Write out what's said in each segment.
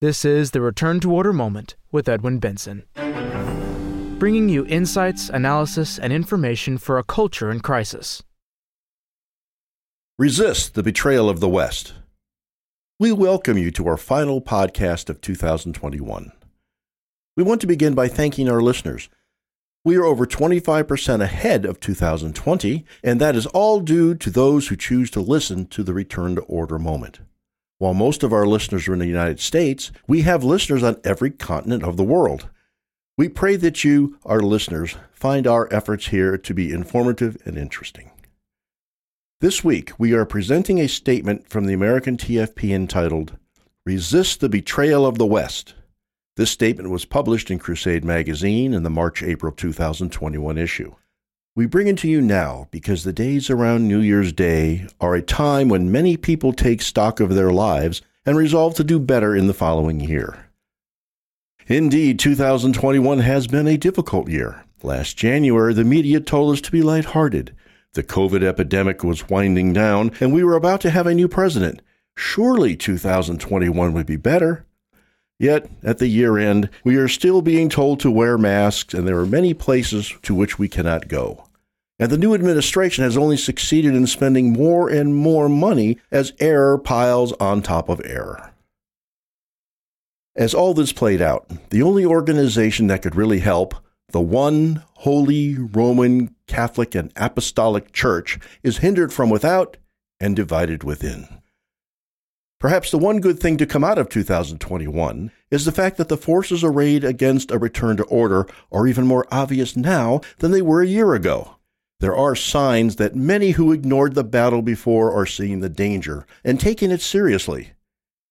This is the Return to Order Moment with Edwin Benson, bringing you insights, analysis, and information for a culture in crisis. Resist the betrayal of the West. We welcome you to our final podcast of 2021. We want to begin by thanking our listeners. We are over 25% ahead of 2020, and that is all due to those who choose to listen to the Return to Order moment. While most of our listeners are in the United States, we have listeners on every continent of the world. We pray that you, our listeners, find our efforts here to be informative and interesting. This week, we are presenting a statement from the American TFP entitled, Resist the Betrayal of the West. This statement was published in Crusade Magazine in the March April 2021 issue. We bring it to you now because the days around New Year's Day are a time when many people take stock of their lives and resolve to do better in the following year. Indeed, 2021 has been a difficult year. Last January, the media told us to be lighthearted. The COVID epidemic was winding down, and we were about to have a new president. Surely 2021 would be better. Yet, at the year end, we are still being told to wear masks, and there are many places to which we cannot go. And the new administration has only succeeded in spending more and more money as error piles on top of error. As all this played out, the only organization that could really help, the one holy Roman Catholic and Apostolic Church, is hindered from without and divided within. Perhaps the one good thing to come out of 2021 is the fact that the forces arrayed against a return to order are even more obvious now than they were a year ago. There are signs that many who ignored the battle before are seeing the danger and taking it seriously.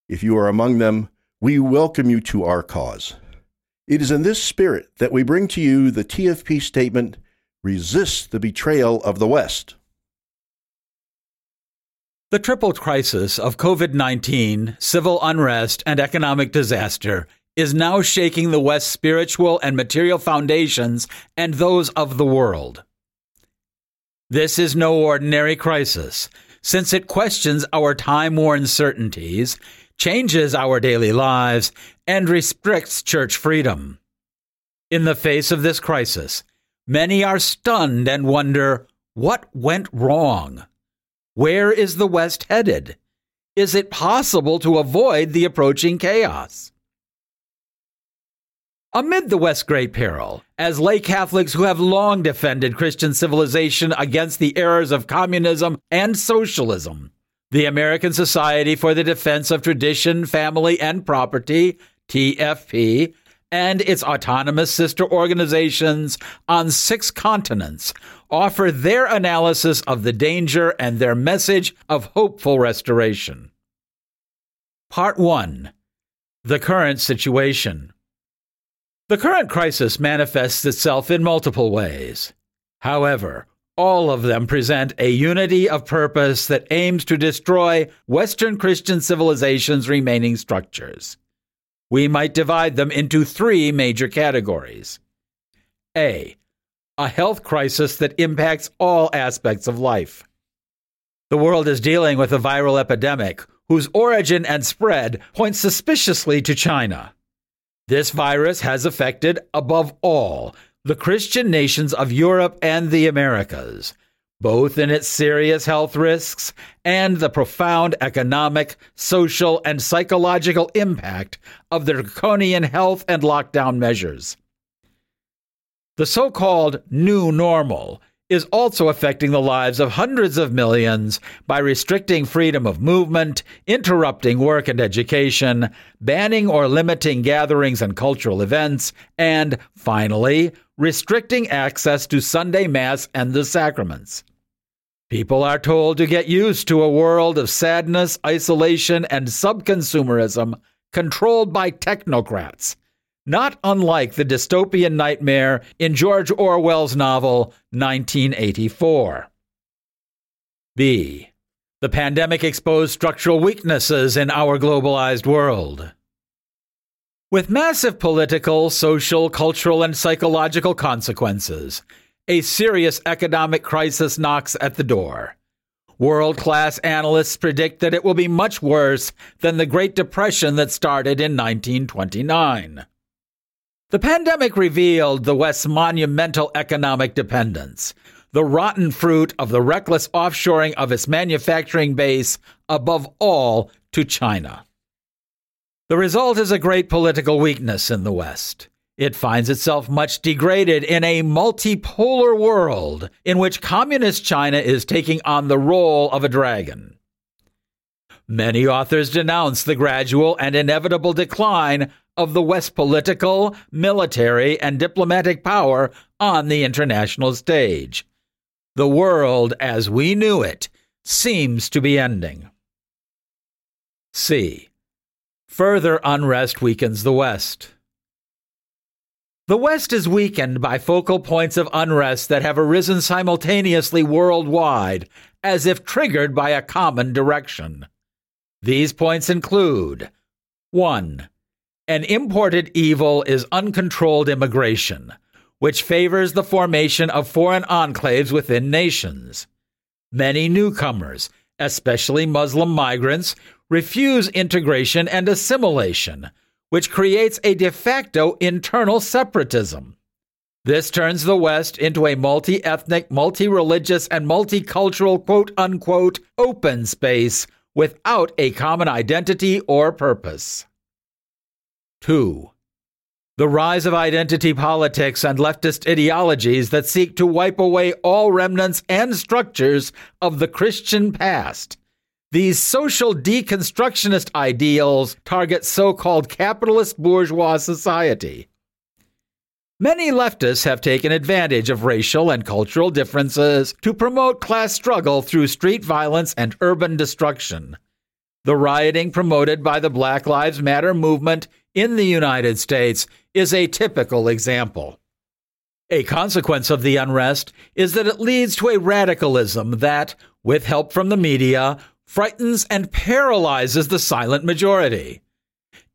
If you are among them, we welcome you to our cause. It is in this spirit that we bring to you the TFP statement Resist the Betrayal of the West. The triple crisis of COVID 19, civil unrest, and economic disaster is now shaking the West's spiritual and material foundations and those of the world. This is no ordinary crisis, since it questions our time worn certainties, changes our daily lives, and restricts church freedom. In the face of this crisis, many are stunned and wonder what went wrong? Where is the West headed? Is it possible to avoid the approaching chaos? Amid the West's great peril, as lay Catholics who have long defended Christian civilization against the errors of communism and socialism, the American Society for the Defense of Tradition, Family, and Property, TFP, and its autonomous sister organizations on six continents offer their analysis of the danger and their message of hopeful restoration. Part 1 The Current Situation the current crisis manifests itself in multiple ways. However, all of them present a unity of purpose that aims to destroy Western Christian civilization's remaining structures. We might divide them into three major categories. A. A health crisis that impacts all aspects of life. The world is dealing with a viral epidemic whose origin and spread point suspiciously to China. This virus has affected, above all, the Christian nations of Europe and the Americas, both in its serious health risks and the profound economic, social, and psychological impact of the draconian health and lockdown measures. The so called new normal is also affecting the lives of hundreds of millions by restricting freedom of movement, interrupting work and education, banning or limiting gatherings and cultural events, and, finally, restricting access to Sunday Mass and the sacraments. People are told to get used to a world of sadness, isolation, and subconsumerism controlled by technocrats not unlike the dystopian nightmare in George Orwell's novel 1984. B. The pandemic exposed structural weaknesses in our globalized world. With massive political, social, cultural, and psychological consequences, a serious economic crisis knocks at the door. World class analysts predict that it will be much worse than the Great Depression that started in 1929. The pandemic revealed the West's monumental economic dependence, the rotten fruit of the reckless offshoring of its manufacturing base, above all to China. The result is a great political weakness in the West. It finds itself much degraded in a multipolar world in which communist China is taking on the role of a dragon. Many authors denounce the gradual and inevitable decline of the West's political, military, and diplomatic power on the international stage. The world as we knew it seems to be ending. C. Further unrest weakens the West. The West is weakened by focal points of unrest that have arisen simultaneously worldwide, as if triggered by a common direction. These points include 1. An imported evil is uncontrolled immigration, which favors the formation of foreign enclaves within nations. Many newcomers, especially Muslim migrants, refuse integration and assimilation which creates a de facto internal separatism. This turns the West into a multi ethnic, multi religious, and multicultural quote unquote open space without a common identity or purpose. 2. The rise of identity politics and leftist ideologies that seek to wipe away all remnants and structures of the Christian past these social deconstructionist ideals target so called capitalist bourgeois society. Many leftists have taken advantage of racial and cultural differences to promote class struggle through street violence and urban destruction. The rioting promoted by the Black Lives Matter movement in the United States is a typical example. A consequence of the unrest is that it leads to a radicalism that, with help from the media, frightens and paralyzes the silent majority.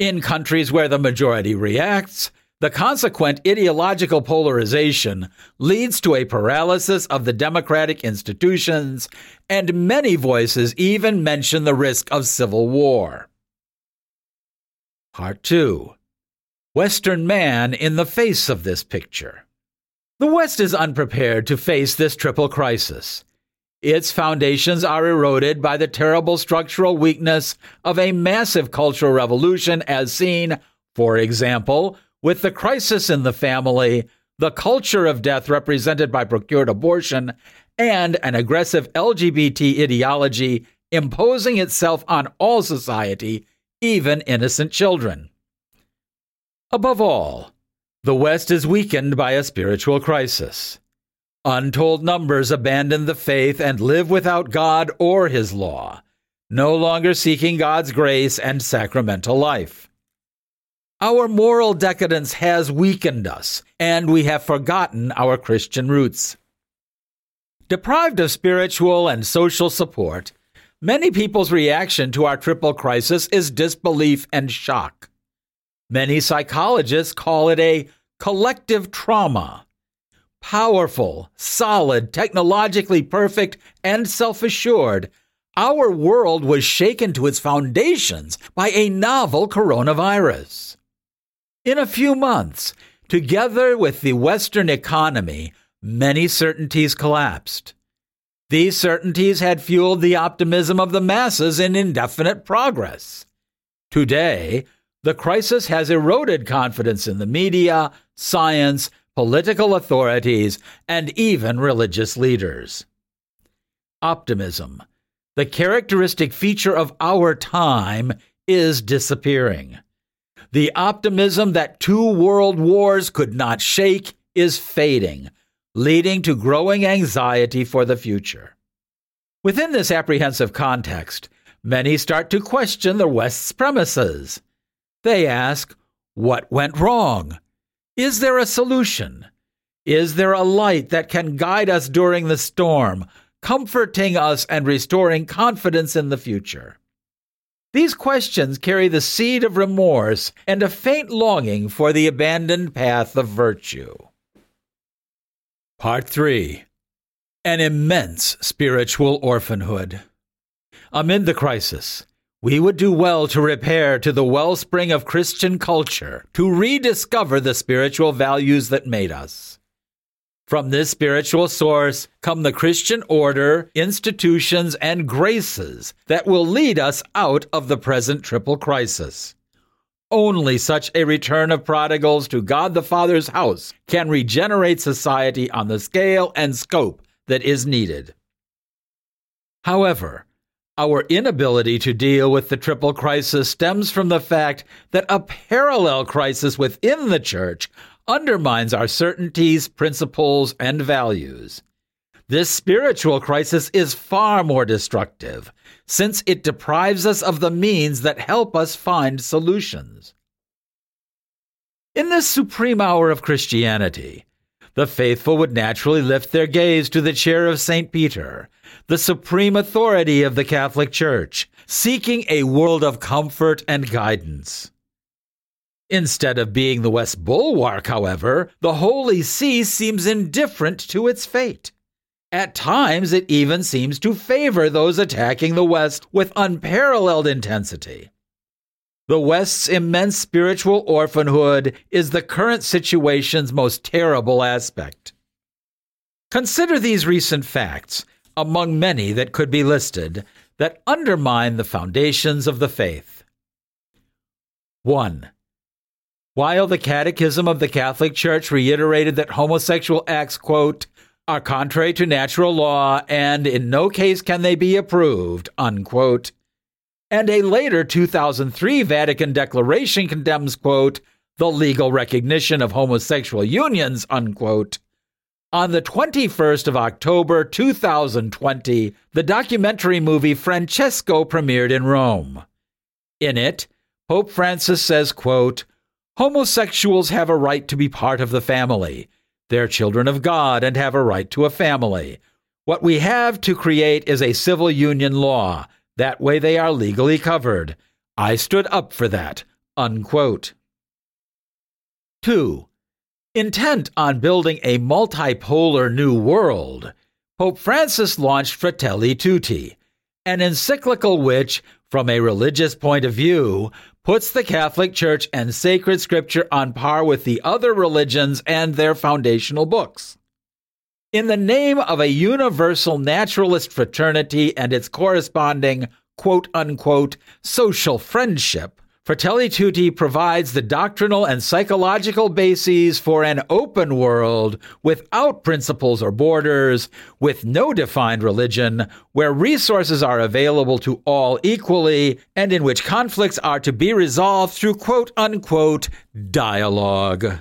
In countries where the majority reacts, the consequent ideological polarization leads to a paralysis of the democratic institutions, and many voices even mention the risk of civil war. Part 2 Western Man in the Face of This Picture. The West is unprepared to face this triple crisis. Its foundations are eroded by the terrible structural weakness of a massive cultural revolution, as seen, for example, with the crisis in the family, the culture of death represented by procured abortion, and an aggressive LGBT ideology imposing itself on all society, even innocent children. Above all, the West is weakened by a spiritual crisis. Untold numbers abandon the faith and live without God or His law, no longer seeking God's grace and sacramental life. Our moral decadence has weakened us, and we have forgotten our Christian roots. Deprived of spiritual and social support, many people's reaction to our triple crisis is disbelief and shock. Many psychologists call it a collective trauma powerful, solid, technologically perfect, and self assured, our world was shaken to its foundations by a novel coronavirus. In a few months, together with the Western economy, many certainties collapsed. These certainties had fueled the optimism of the masses in indefinite progress. Today, the crisis has eroded confidence in the media, science, political authorities, and even religious leaders. Optimism, the characteristic feature of our time, is disappearing. The optimism that two world wars could not shake is fading, leading to growing anxiety for the future. Within this apprehensive context, many start to question the West's premises. They ask, What went wrong? Is there a solution? Is there a light that can guide us during the storm, comforting us and restoring confidence in the future? These questions carry the seed of remorse and a faint longing for the abandoned path of virtue. Part 3 an immense spiritual orphanhood. Amid the crisis, we would do well to repair to the wellspring of Christian culture to rediscover the spiritual values that made us. From this spiritual source come the Christian order, institutions, and graces that will lead us out of the present triple crisis. Only such a return of prodigals to God the Father's house can regenerate society on the scale and scope that is needed. However, our inability to deal with the triple crisis stems from the fact that a parallel crisis within the church undermines our certainties, principles, and values. This spiritual crisis is far more destructive, since it deprives us of the means that help us find solutions. In this supreme hour of Christianity, the faithful would naturally lift their gaze to the chair of St. Peter, the supreme authority of the Catholic Church, seeking a world of comfort and guidance. Instead of being the West bulwark, however, the Holy See seems indifferent to its fate. At times, it even seems to favor those attacking the West with unparalleled intensity. The West's immense spiritual orphanhood is the current situation's most terrible aspect. Consider these recent facts, among many that could be listed, that undermine the foundations of the faith. 1. While the Catechism of the Catholic Church reiterated that homosexual acts, quote, are contrary to natural law and in no case can they be approved, unquote, and a later 2003 Vatican Declaration condemns, quote, the legal recognition of homosexual unions, unquote. On the 21st of October 2020, the documentary movie Francesco premiered in Rome. In it, Pope Francis says, quote, Homosexuals have a right to be part of the family. They're children of God and have a right to a family. What we have to create is a civil union law that way they are legally covered. I stood up for that. Unquote. 2. Intent on building a multipolar new world, Pope Francis launched Fratelli Tutti, an encyclical which, from a religious point of view, puts the Catholic Church and sacred scripture on par with the other religions and their foundational books. In the name of a universal naturalist fraternity and its corresponding quote unquote social friendship, Fratelli Tutti provides the doctrinal and psychological bases for an open world without principles or borders, with no defined religion, where resources are available to all equally, and in which conflicts are to be resolved through quote unquote dialogue.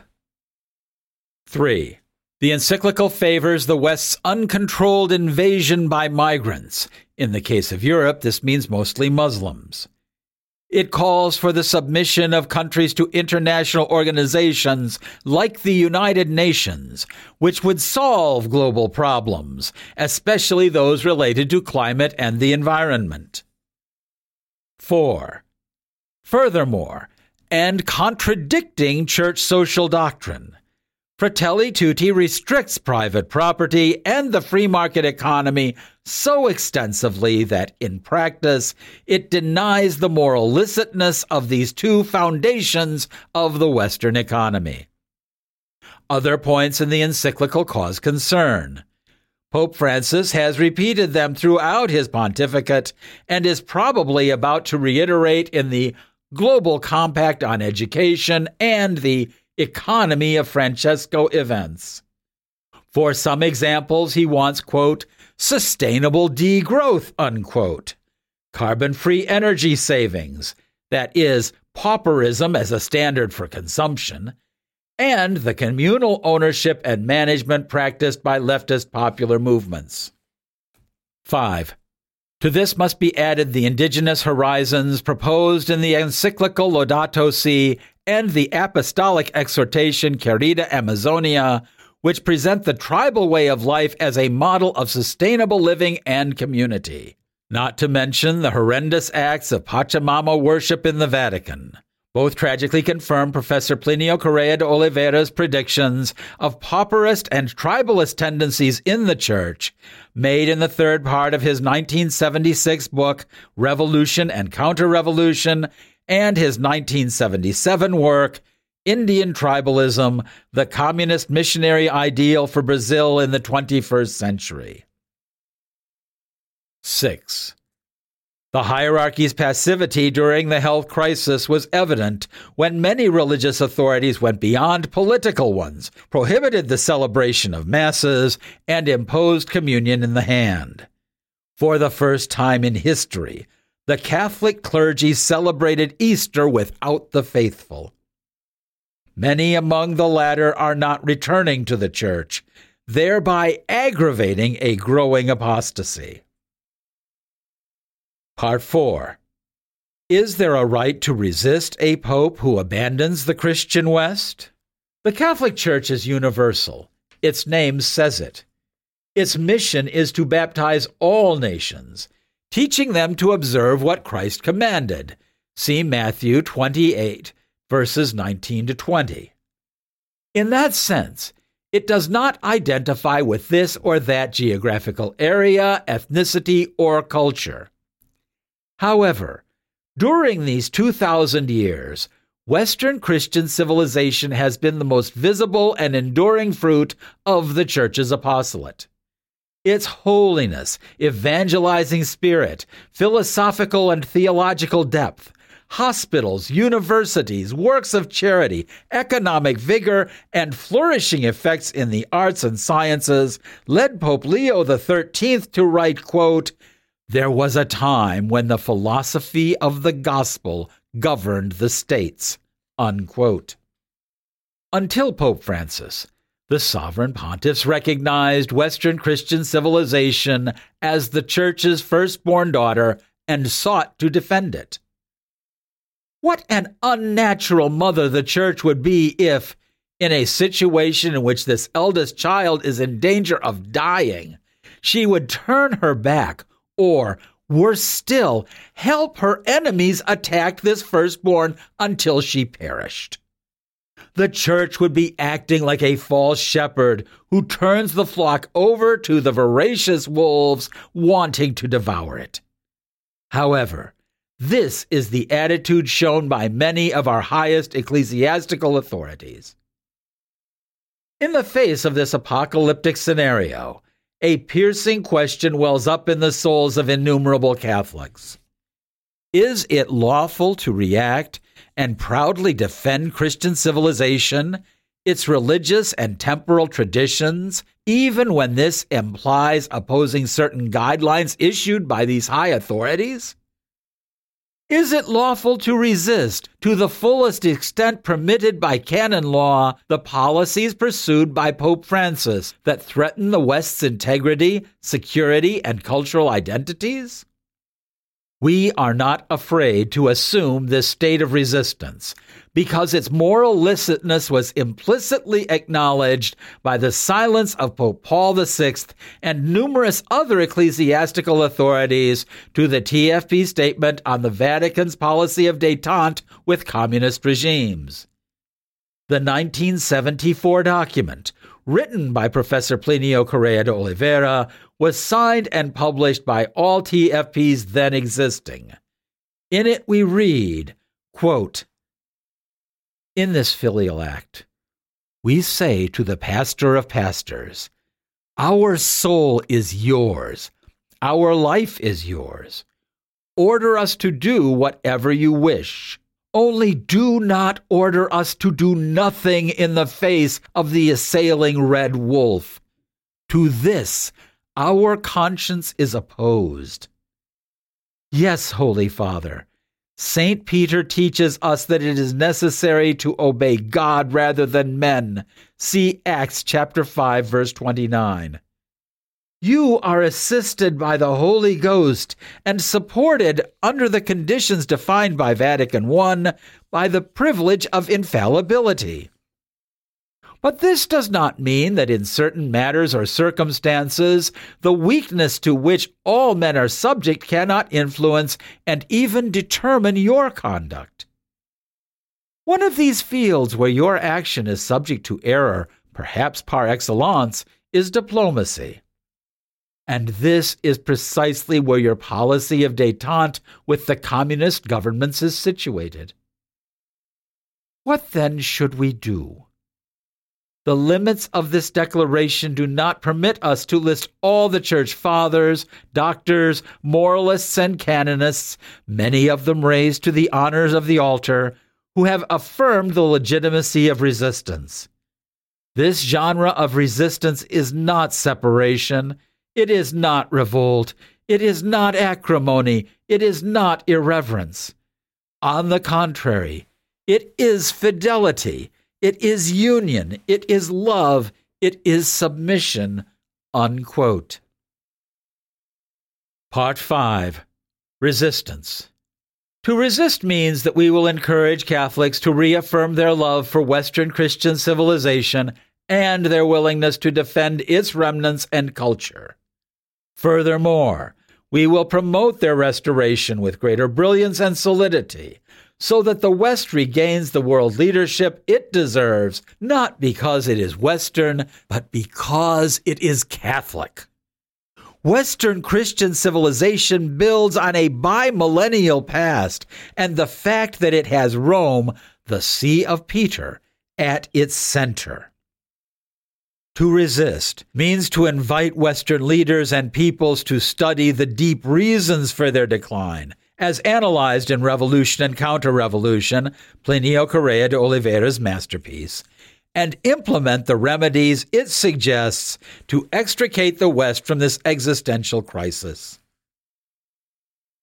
3. The encyclical favors the West's uncontrolled invasion by migrants. In the case of Europe, this means mostly Muslims. It calls for the submission of countries to international organizations like the United Nations, which would solve global problems, especially those related to climate and the environment. 4. Furthermore, and contradicting church social doctrine, Fratelli Tutti restricts private property and the free market economy so extensively that, in practice, it denies the moral licitness of these two foundations of the Western economy. Other points in the encyclical cause concern. Pope Francis has repeated them throughout his pontificate and is probably about to reiterate in the Global Compact on Education and the economy of Francesco events. For some examples, he wants, quote, sustainable degrowth, unquote, carbon free energy savings, that is, pauperism as a standard for consumption, and the communal ownership and management practiced by leftist popular movements. 5. To this must be added the indigenous horizons proposed in the encyclical Laudato Si and the apostolic exhortation Querida Amazonia, which present the tribal way of life as a model of sustainable living and community. Not to mention the horrendous acts of Pachamama worship in the Vatican. Both tragically confirm Professor Plinio Correa de Oliveira's predictions of pauperist and tribalist tendencies in the church, made in the third part of his 1976 book, Revolution and Counter Revolution, and his 1977 work, Indian Tribalism The Communist Missionary Ideal for Brazil in the 21st Century. 6. The hierarchy's passivity during the health crisis was evident when many religious authorities went beyond political ones, prohibited the celebration of masses, and imposed communion in the hand. For the first time in history, the Catholic clergy celebrated Easter without the faithful. Many among the latter are not returning to the church, thereby aggravating a growing apostasy. Part 4 Is there a right to resist a pope who abandons the Christian West? The Catholic Church is universal. Its name says it. Its mission is to baptize all nations, teaching them to observe what Christ commanded. See Matthew 28, verses 19 to 20. In that sense, it does not identify with this or that geographical area, ethnicity, or culture. However, during these 2,000 years, Western Christian civilization has been the most visible and enduring fruit of the Church's apostolate. Its holiness, evangelizing spirit, philosophical and theological depth, hospitals, universities, works of charity, economic vigor, and flourishing effects in the arts and sciences led Pope Leo XIII to write, quote, there was a time when the philosophy of the gospel governed the states. Unquote. Until Pope Francis, the sovereign pontiffs recognized Western Christian civilization as the Church's firstborn daughter and sought to defend it. What an unnatural mother the Church would be if, in a situation in which this eldest child is in danger of dying, she would turn her back or, worse still, help her enemies attack this firstborn until she perished. The church would be acting like a false shepherd who turns the flock over to the voracious wolves wanting to devour it. However, this is the attitude shown by many of our highest ecclesiastical authorities. In the face of this apocalyptic scenario, a piercing question wells up in the souls of innumerable Catholics. Is it lawful to react and proudly defend Christian civilization, its religious and temporal traditions, even when this implies opposing certain guidelines issued by these high authorities? Is it lawful to resist, to the fullest extent permitted by canon law, the policies pursued by Pope Francis that threaten the West's integrity, security, and cultural identities? We are not afraid to assume this state of resistance because its moral licitness was implicitly acknowledged by the silence of Pope Paul VI and numerous other ecclesiastical authorities to the TFP statement on the Vatican's policy of detente with communist regimes. The 1974 document, written by Professor Plinio Correa de Oliveira, was signed and published by all TFPs then existing. In it we read, quote, In this filial act, we say to the pastor of pastors, Our soul is yours, our life is yours. Order us to do whatever you wish. Only do not order us to do nothing in the face of the assailing red wolf. To this our conscience is opposed. Yes, Holy Father, St. Peter teaches us that it is necessary to obey God rather than men. See Acts chapter 5 verse 29. You are assisted by the Holy Ghost and supported under the conditions defined by Vatican I by the privilege of infallibility. But this does not mean that in certain matters or circumstances, the weakness to which all men are subject cannot influence and even determine your conduct. One of these fields where your action is subject to error, perhaps par excellence, is diplomacy. And this is precisely where your policy of detente with the communist governments is situated. What then should we do? The limits of this declaration do not permit us to list all the church fathers, doctors, moralists, and canonists, many of them raised to the honors of the altar, who have affirmed the legitimacy of resistance. This genre of resistance is not separation, it is not revolt, it is not acrimony, it is not irreverence. On the contrary, it is fidelity it is union. It is love. It is submission. Unquote. Part 5 Resistance. To resist means that we will encourage Catholics to reaffirm their love for Western Christian civilization and their willingness to defend its remnants and culture. Furthermore, we will promote their restoration with greater brilliance and solidity so that the West regains the world leadership it deserves, not because it is Western, but because it is Catholic. Western Christian civilization builds on a bimillennial past and the fact that it has Rome, the See of Peter, at its center. To resist means to invite Western leaders and peoples to study the deep reasons for their decline as analyzed in Revolution and Counter Revolution, Plinio Correa de Oliveira's masterpiece, and implement the remedies it suggests to extricate the West from this existential crisis.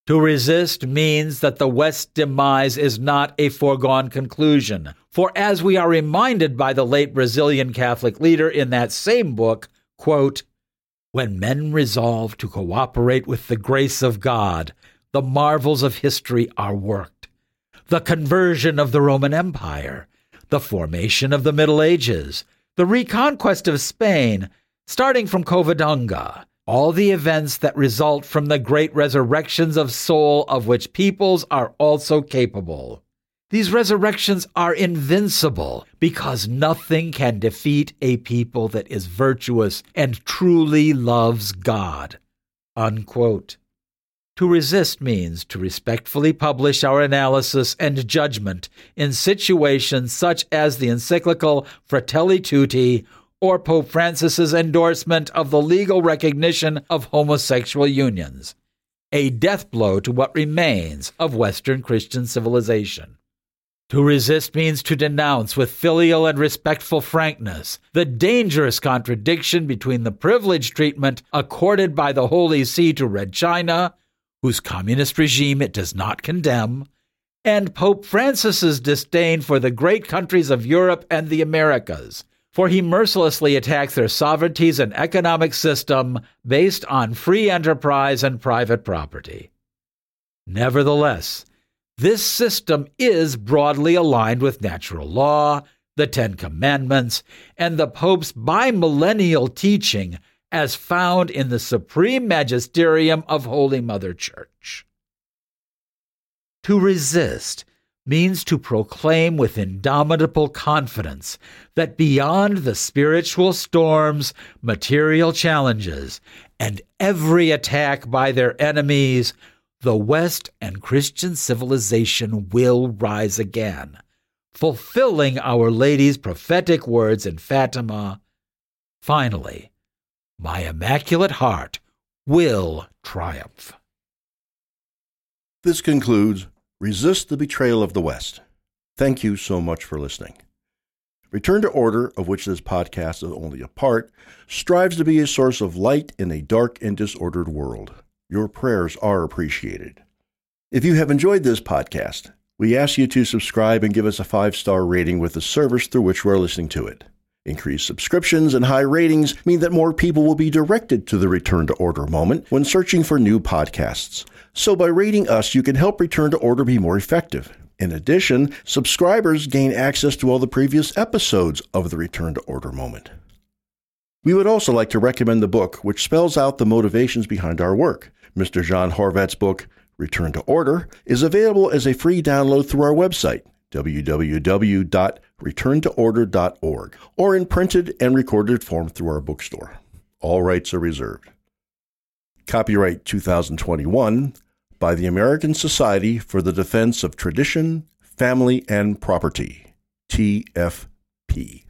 To resist means that the West's demise is not a foregone conclusion. For as we are reminded by the late Brazilian Catholic leader in that same book, quote, when men resolve to cooperate with the grace of God, the marvels of history are worked. The conversion of the Roman Empire, the formation of the Middle Ages, the reconquest of Spain, starting from Covadonga, all the events that result from the great resurrections of soul of which peoples are also capable. These resurrections are invincible because nothing can defeat a people that is virtuous and truly loves God. Unquote. To resist means to respectfully publish our analysis and judgment in situations such as the encyclical Fratelli Tutti or Pope Francis's endorsement of the legal recognition of homosexual unions, a death blow to what remains of Western Christian civilization. To resist means to denounce with filial and respectful frankness the dangerous contradiction between the privileged treatment accorded by the Holy See to Red China whose communist regime it does not condemn, and Pope Francis's disdain for the great countries of Europe and the Americas, for he mercilessly attacks their sovereignties and economic system based on free enterprise and private property. Nevertheless, this system is broadly aligned with natural law, the Ten Commandments, and the Pope's bimillennial teaching as found in the Supreme Magisterium of Holy Mother Church. To resist means to proclaim with indomitable confidence that beyond the spiritual storms, material challenges, and every attack by their enemies, the West and Christian civilization will rise again, fulfilling Our Lady's prophetic words in Fatima. Finally, my immaculate heart will triumph. This concludes Resist the Betrayal of the West. Thank you so much for listening. Return to Order, of which this podcast is only a part, strives to be a source of light in a dark and disordered world. Your prayers are appreciated. If you have enjoyed this podcast, we ask you to subscribe and give us a five star rating with the service through which we're listening to it. Increased subscriptions and high ratings mean that more people will be directed to the Return to Order moment when searching for new podcasts. So by rating us, you can help Return to Order be more effective. In addition, subscribers gain access to all the previous episodes of the Return to Order moment. We would also like to recommend the book which spells out the motivations behind our work. Mr. John Horvat's book, Return to Order, is available as a free download through our website www.returntoorder.org, or in printed and recorded form through our bookstore. All rights are reserved. Copyright 2021 by the American Society for the Defense of Tradition, Family, and Property, TFP.